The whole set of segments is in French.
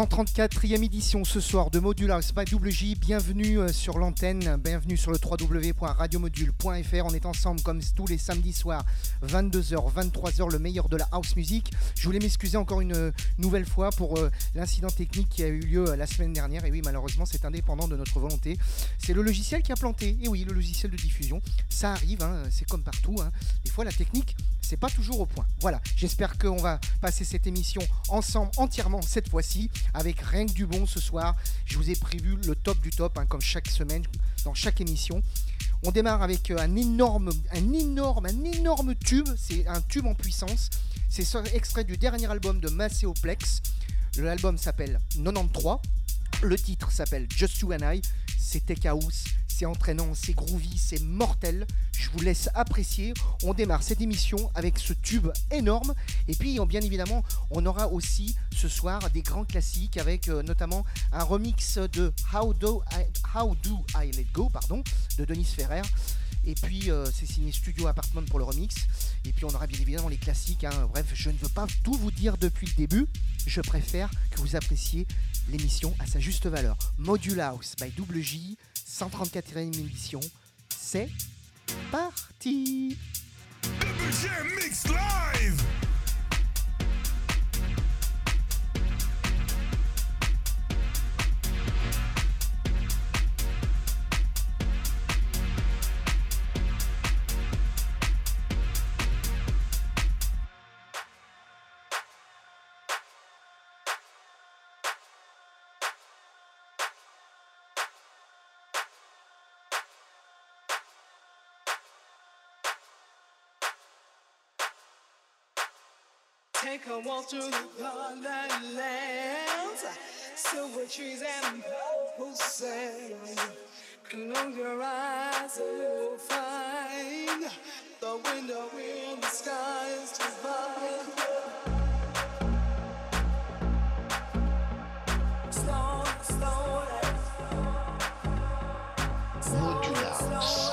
134e édition ce soir de House by WJ. Bienvenue euh, sur l'antenne, bienvenue sur le www.radiomodule.fr. On est ensemble comme tous les samedis soirs, 22h, 23h, le meilleur de la house music. Je voulais m'excuser encore une euh, nouvelle fois pour euh, l'incident technique qui a eu lieu la semaine dernière. Et oui, malheureusement, c'est indépendant de notre volonté. C'est le logiciel qui a planté. Et oui, le logiciel de diffusion. Ça arrive, hein, c'est comme partout. Hein. Des fois, la technique, c'est pas toujours au point. Voilà, j'espère qu'on va passer cette émission ensemble entièrement cette fois-ci avec rien que du bon ce soir. Je vous ai prévu le top du top, hein, comme chaque semaine, dans chaque émission. On démarre avec euh, un énorme, tube. C'est un tube en puissance. C'est extrait du dernier album de Macéoplex. L'album s'appelle 93. Le titre s'appelle Just You and I. Tech House, c'est entraînant, c'est groovy, c'est mortel. Je vous laisse apprécier. On démarre cette émission avec ce tube énorme. Et puis, bien évidemment, on aura aussi ce soir des grands classiques avec euh, notamment un remix de How Do I, How Do I Let Go pardon, de Denis Ferrer. Et puis euh, c'est signé Studio Apartment pour le remix. Et puis on aura bien évidemment les classiques. Hein. Bref, je ne veux pas tout vous dire depuis le début. Je préfère que vous appréciez l'émission à sa juste valeur. Module House by WJ, 134e émission. C'est parti Take a walk through the garden lands, silver trees and purple sands. Close your eyes and you'll find the window in the sky is divine. Modular.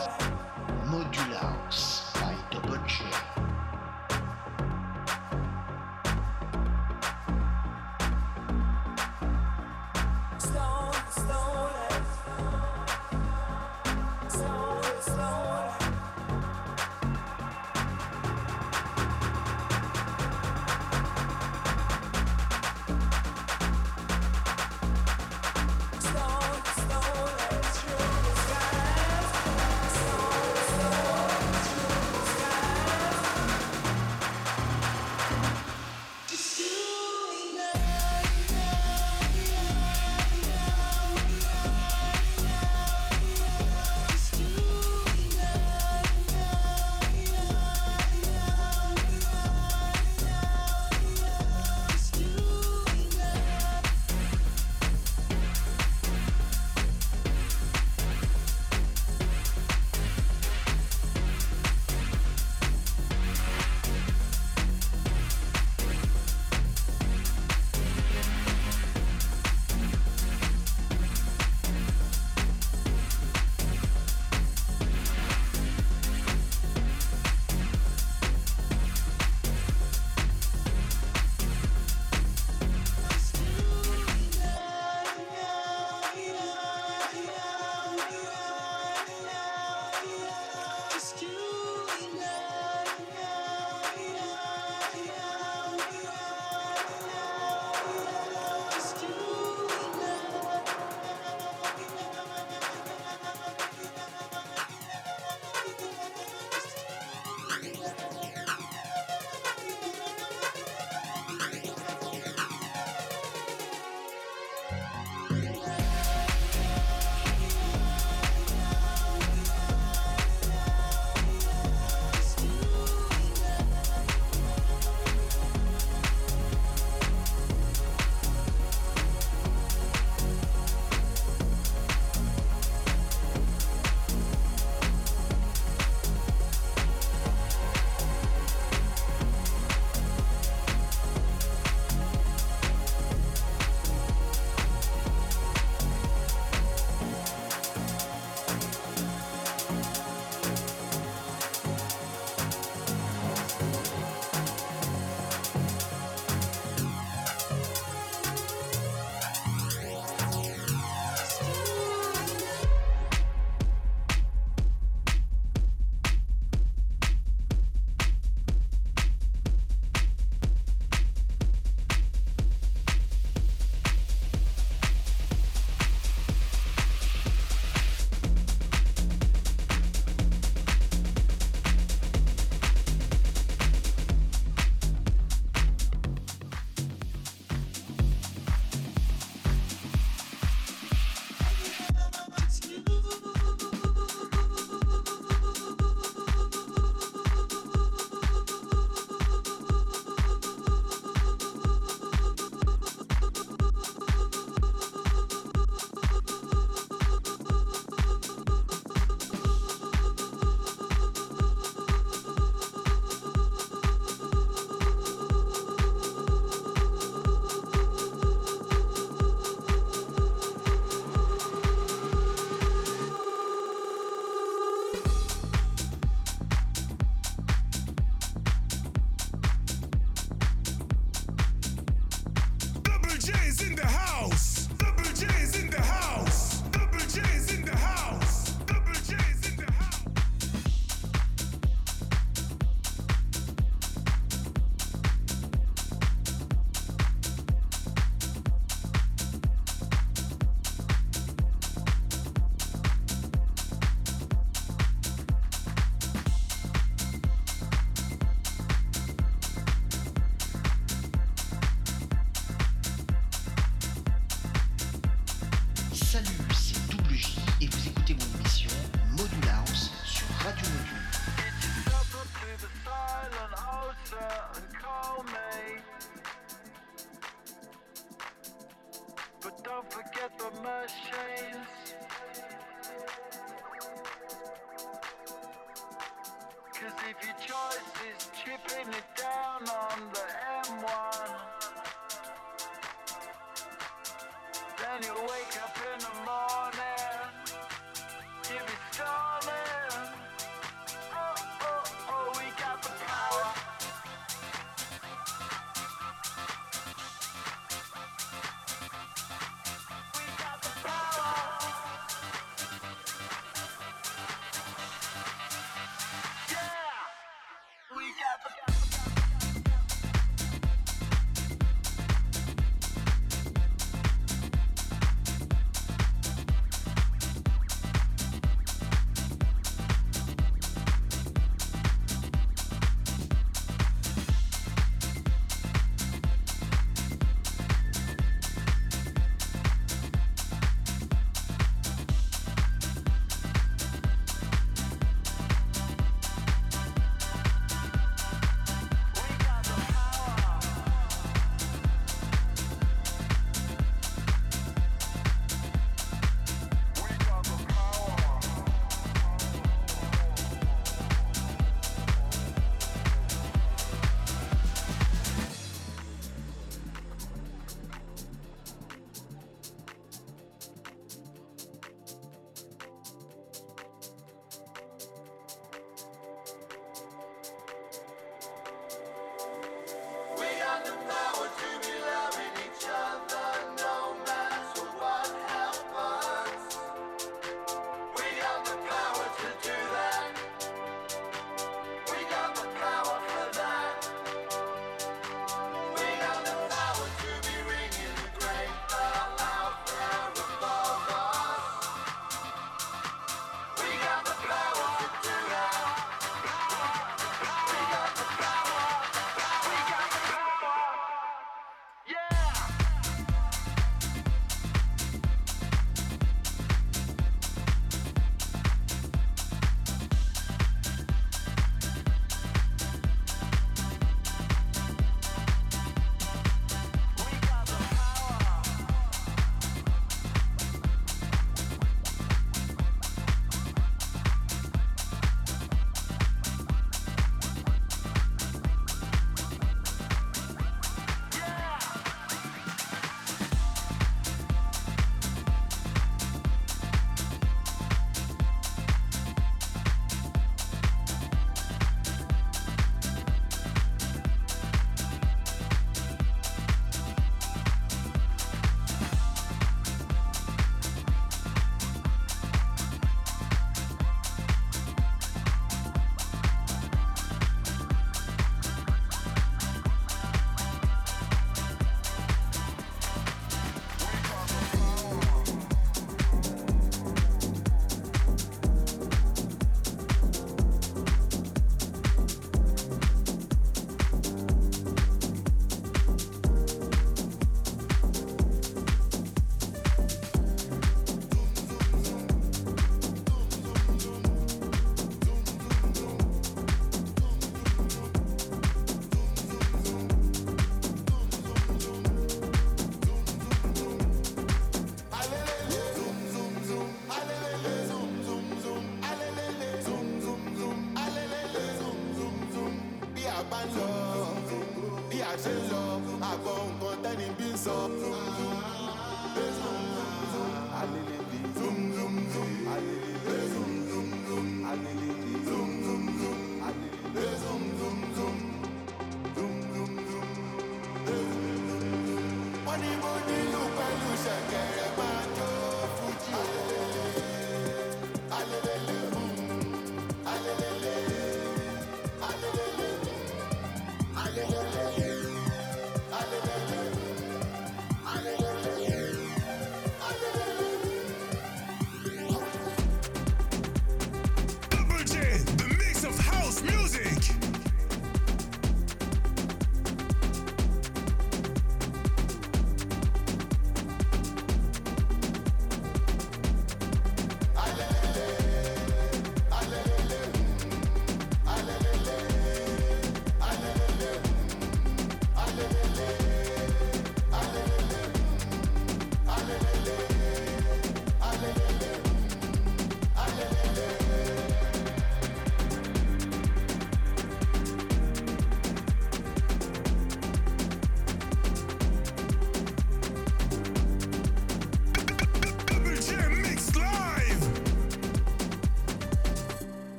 Then you wake up in the morning,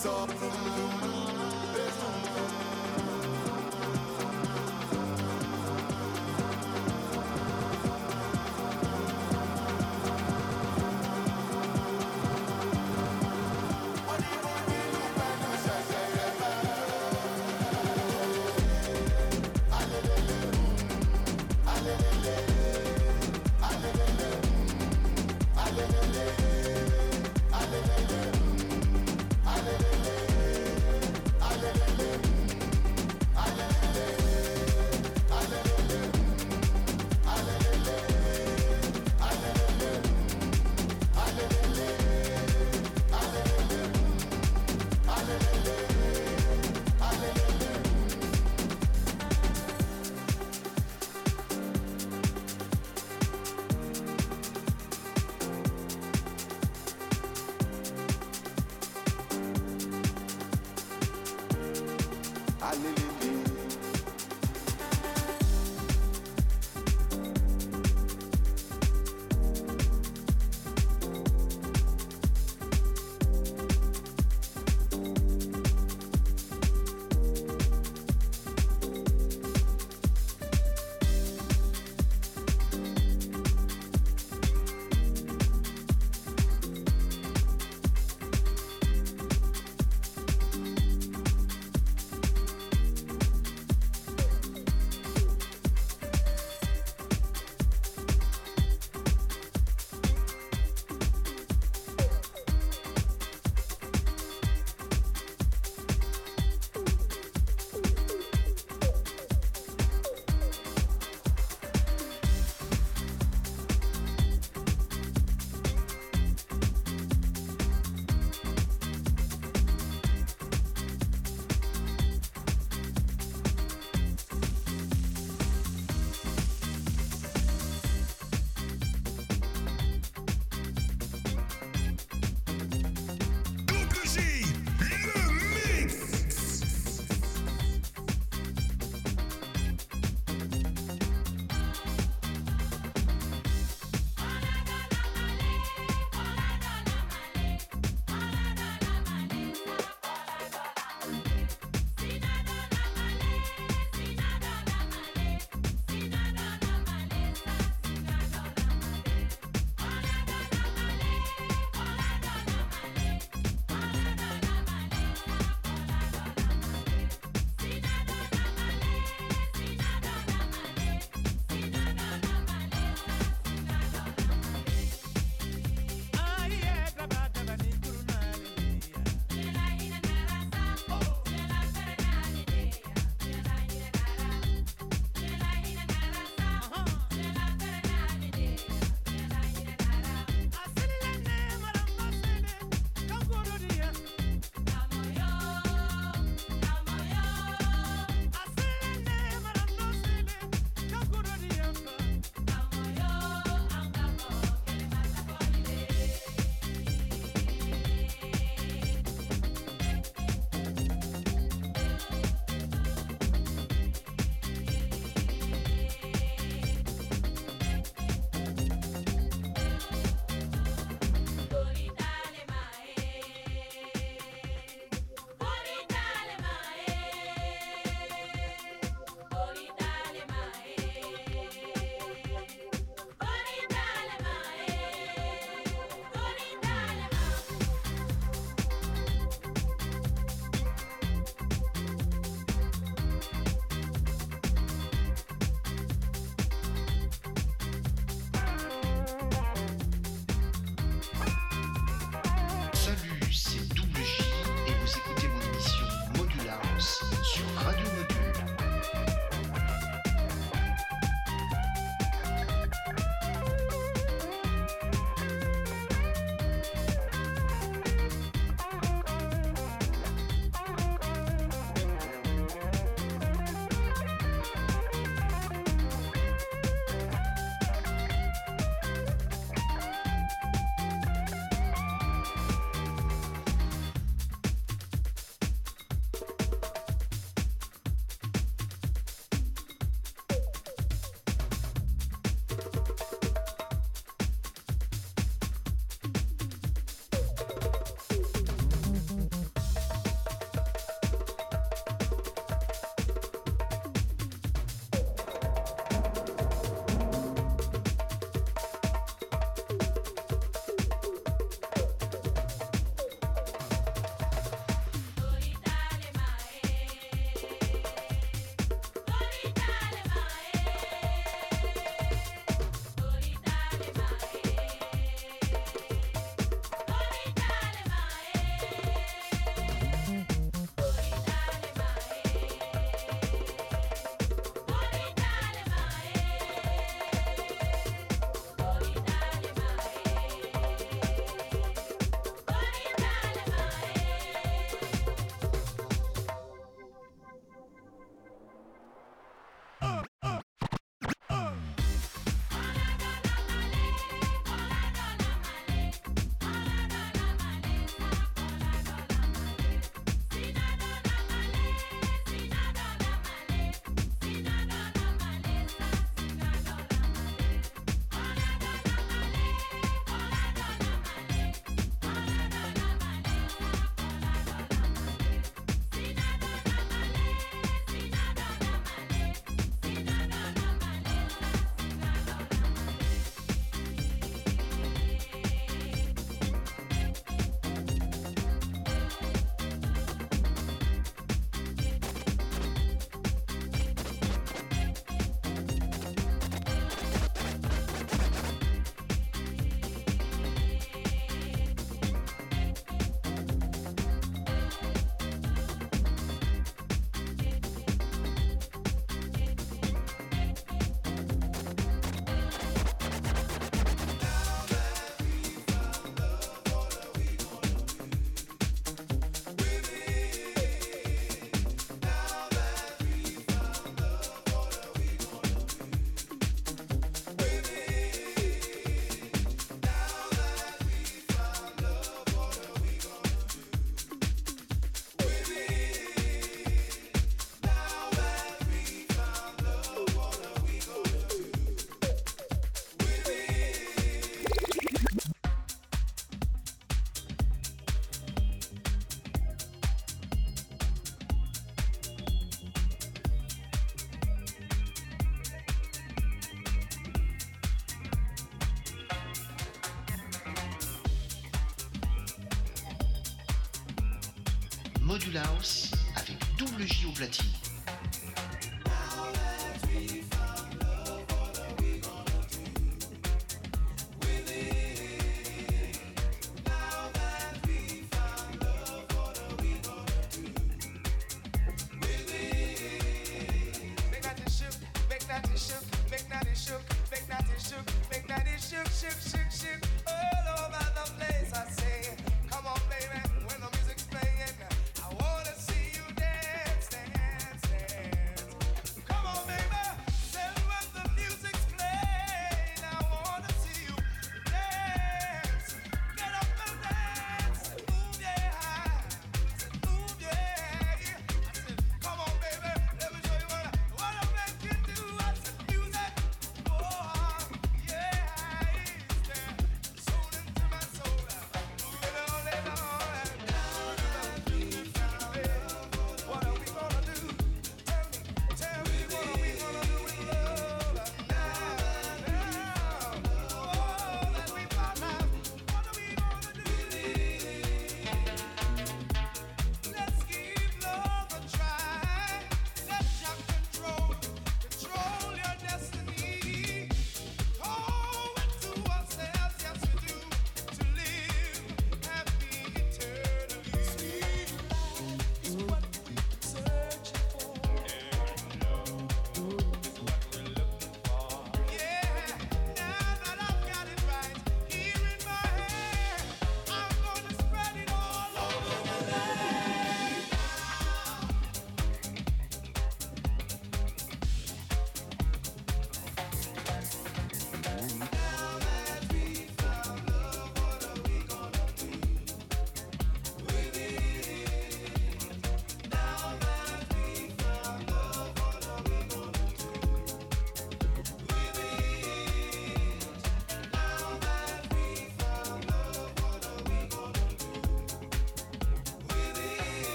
is all. Module House avec double J au platine.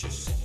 just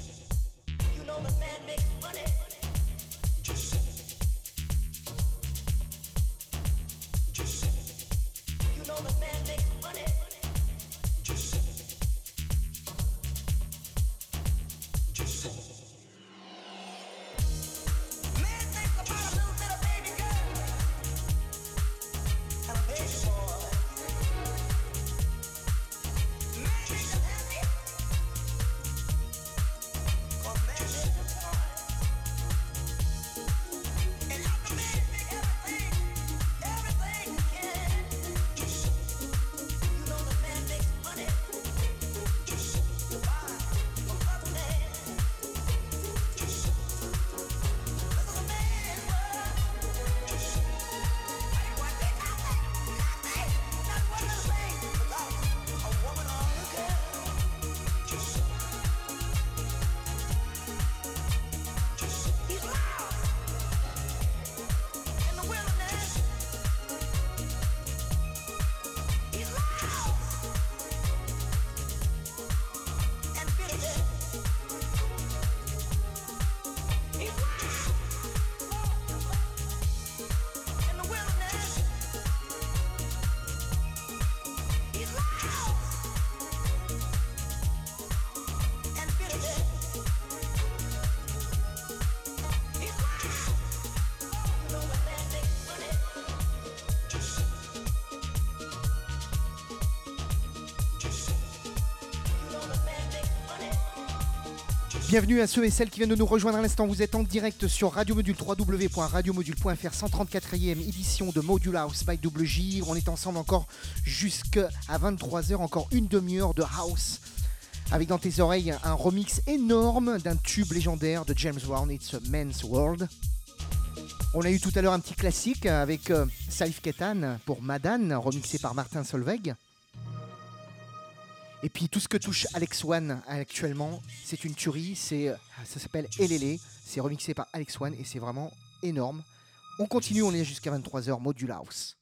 Bienvenue à ceux et celles qui viennent de nous rejoindre à l'instant. Vous êtes en direct sur Radio Module www.radiomodule.fr 134e édition de Module House by WJ. On est ensemble encore jusqu'à 23h, encore une demi-heure de house. Avec dans tes oreilles un remix énorme d'un tube légendaire de James Brown, It's a Man's World. On a eu tout à l'heure un petit classique avec euh, Salif Ketan pour Madan, remixé par Martin Solveig. Et puis tout ce que touche Alex One actuellement, c'est une tuerie. C'est, euh, ça s'appelle Elele. C'est remixé par Alex One et c'est vraiment énorme. On continue, on est jusqu'à 23h, Module House.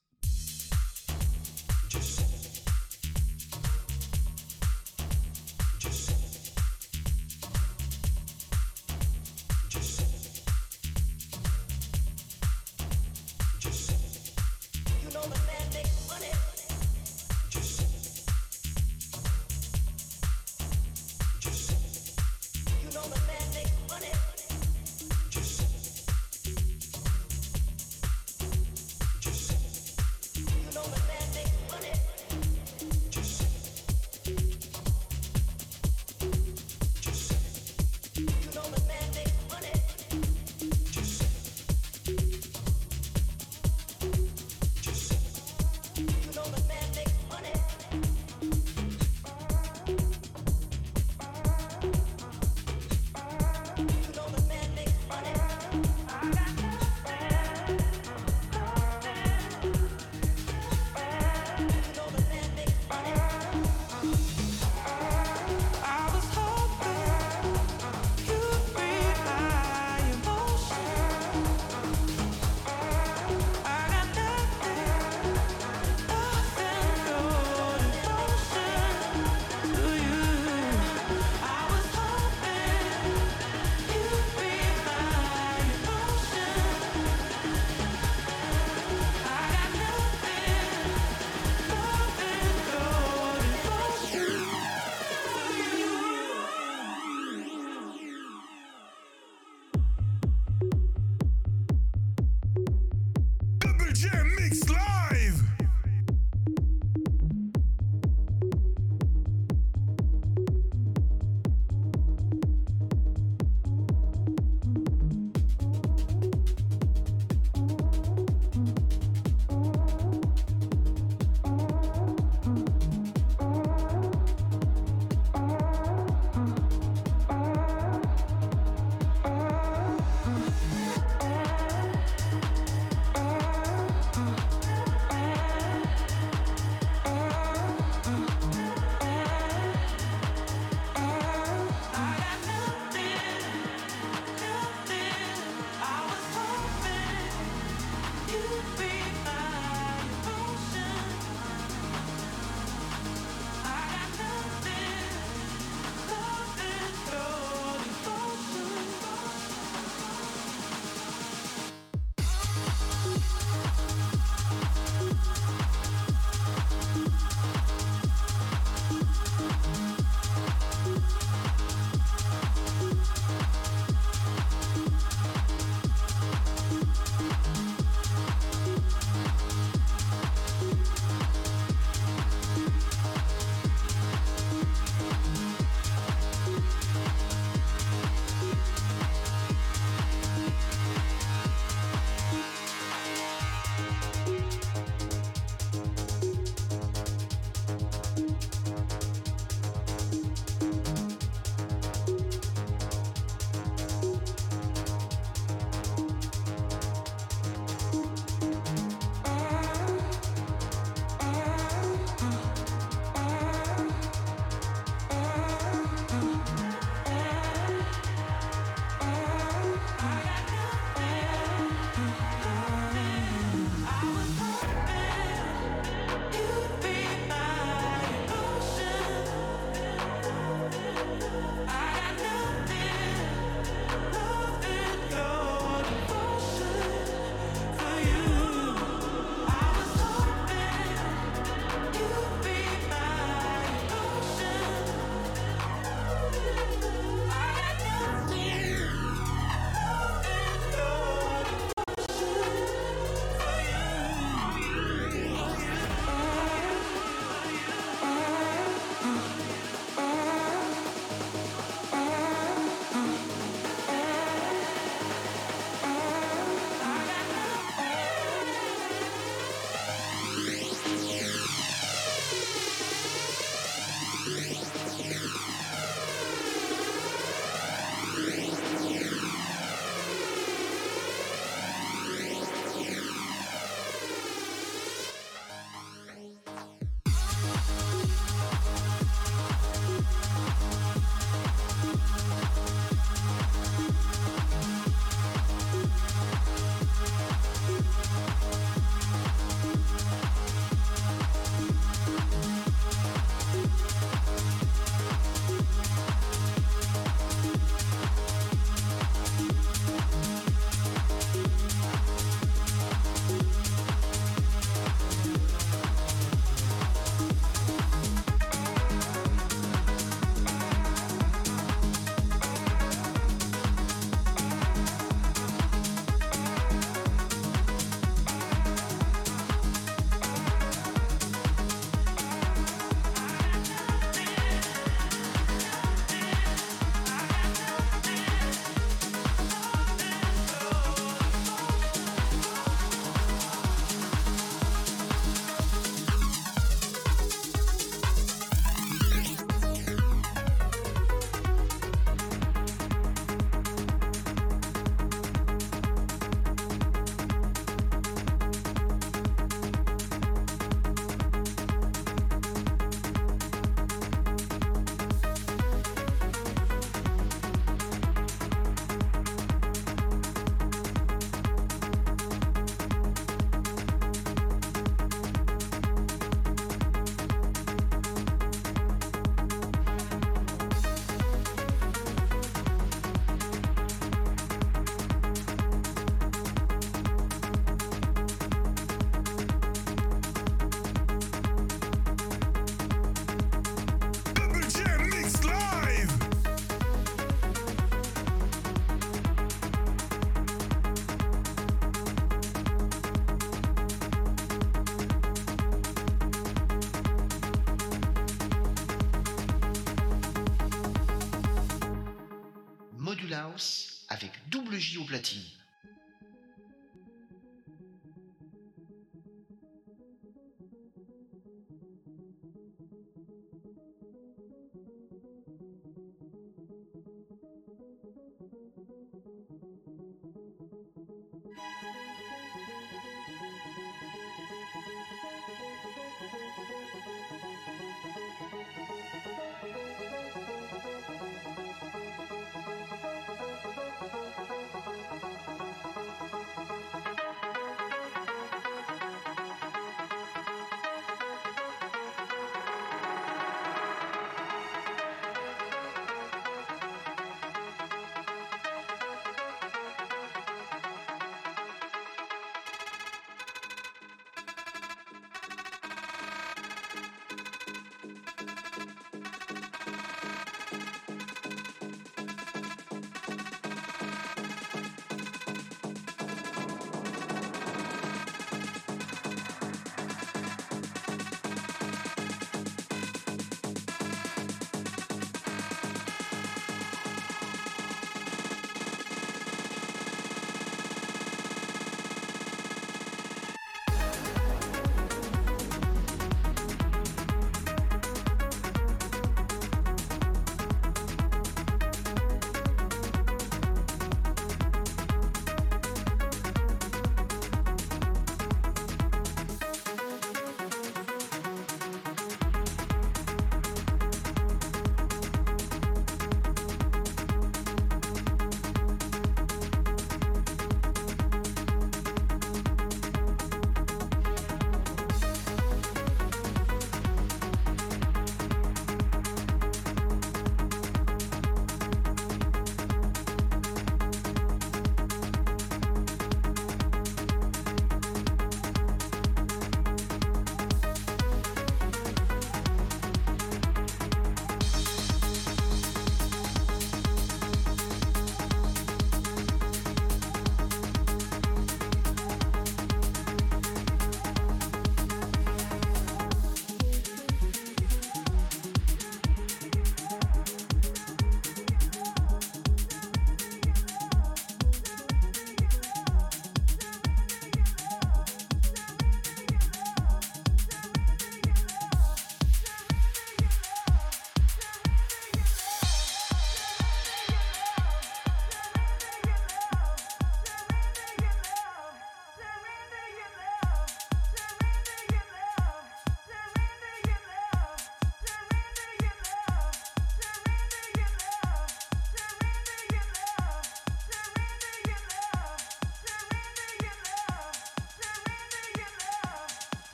Double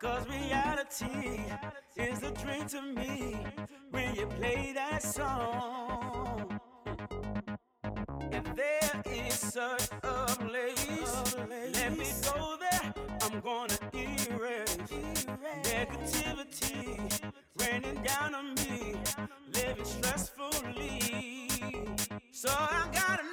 Cause reality is a dream to me when you play that song. If there is such a place, let me go there. I'm gonna erase negativity raining down on me, living stressfully. So I gotta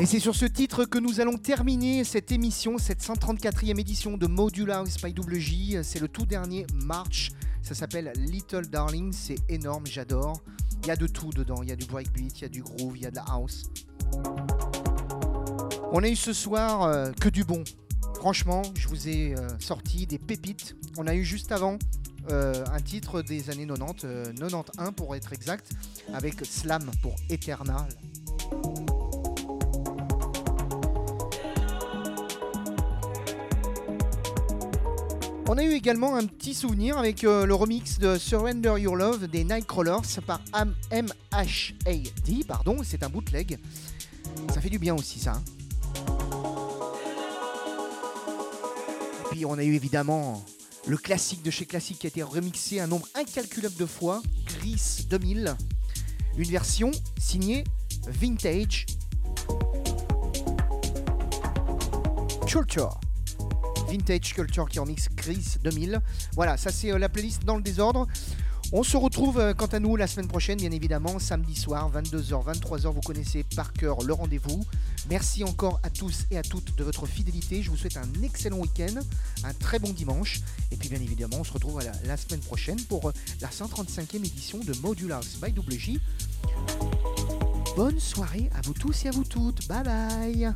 Et c'est sur ce titre que nous allons terminer cette émission, cette 134e édition de Modular House by WJ. C'est le tout dernier March. Ça s'appelle Little Darling. C'est énorme, j'adore. Il y a de tout dedans. Il y a du breakbeat, il y a du groove, il y a de la house. On a eu ce soir euh, que du bon. Franchement, je vous ai euh, sorti des pépites. On a eu juste avant euh, un titre des années 90, euh, 91 pour être exact, avec Slam pour Eternal. On a eu également un petit souvenir avec euh, le remix de Surrender Your Love des Nightcrawlers par MHAD, pardon, c'est un bootleg. Ça fait du bien aussi ça. hein. Et puis on a eu évidemment le classique de chez Classique qui a été remixé un nombre incalculable de fois, Gris 2000. Une version signée Vintage Culture. Vintage Culture qui remixe Chris 2000. Voilà, ça c'est euh, la playlist dans le désordre. On se retrouve euh, quant à nous la semaine prochaine, bien évidemment, samedi soir, 22h, 23h. Vous connaissez par cœur le rendez-vous. Merci encore à tous et à toutes de votre fidélité. Je vous souhaite un excellent week-end, un très bon dimanche. Et puis, bien évidemment, on se retrouve la, la semaine prochaine pour euh, la 135e édition de Modulars by WJ. Bonne soirée à vous tous et à vous toutes. Bye bye.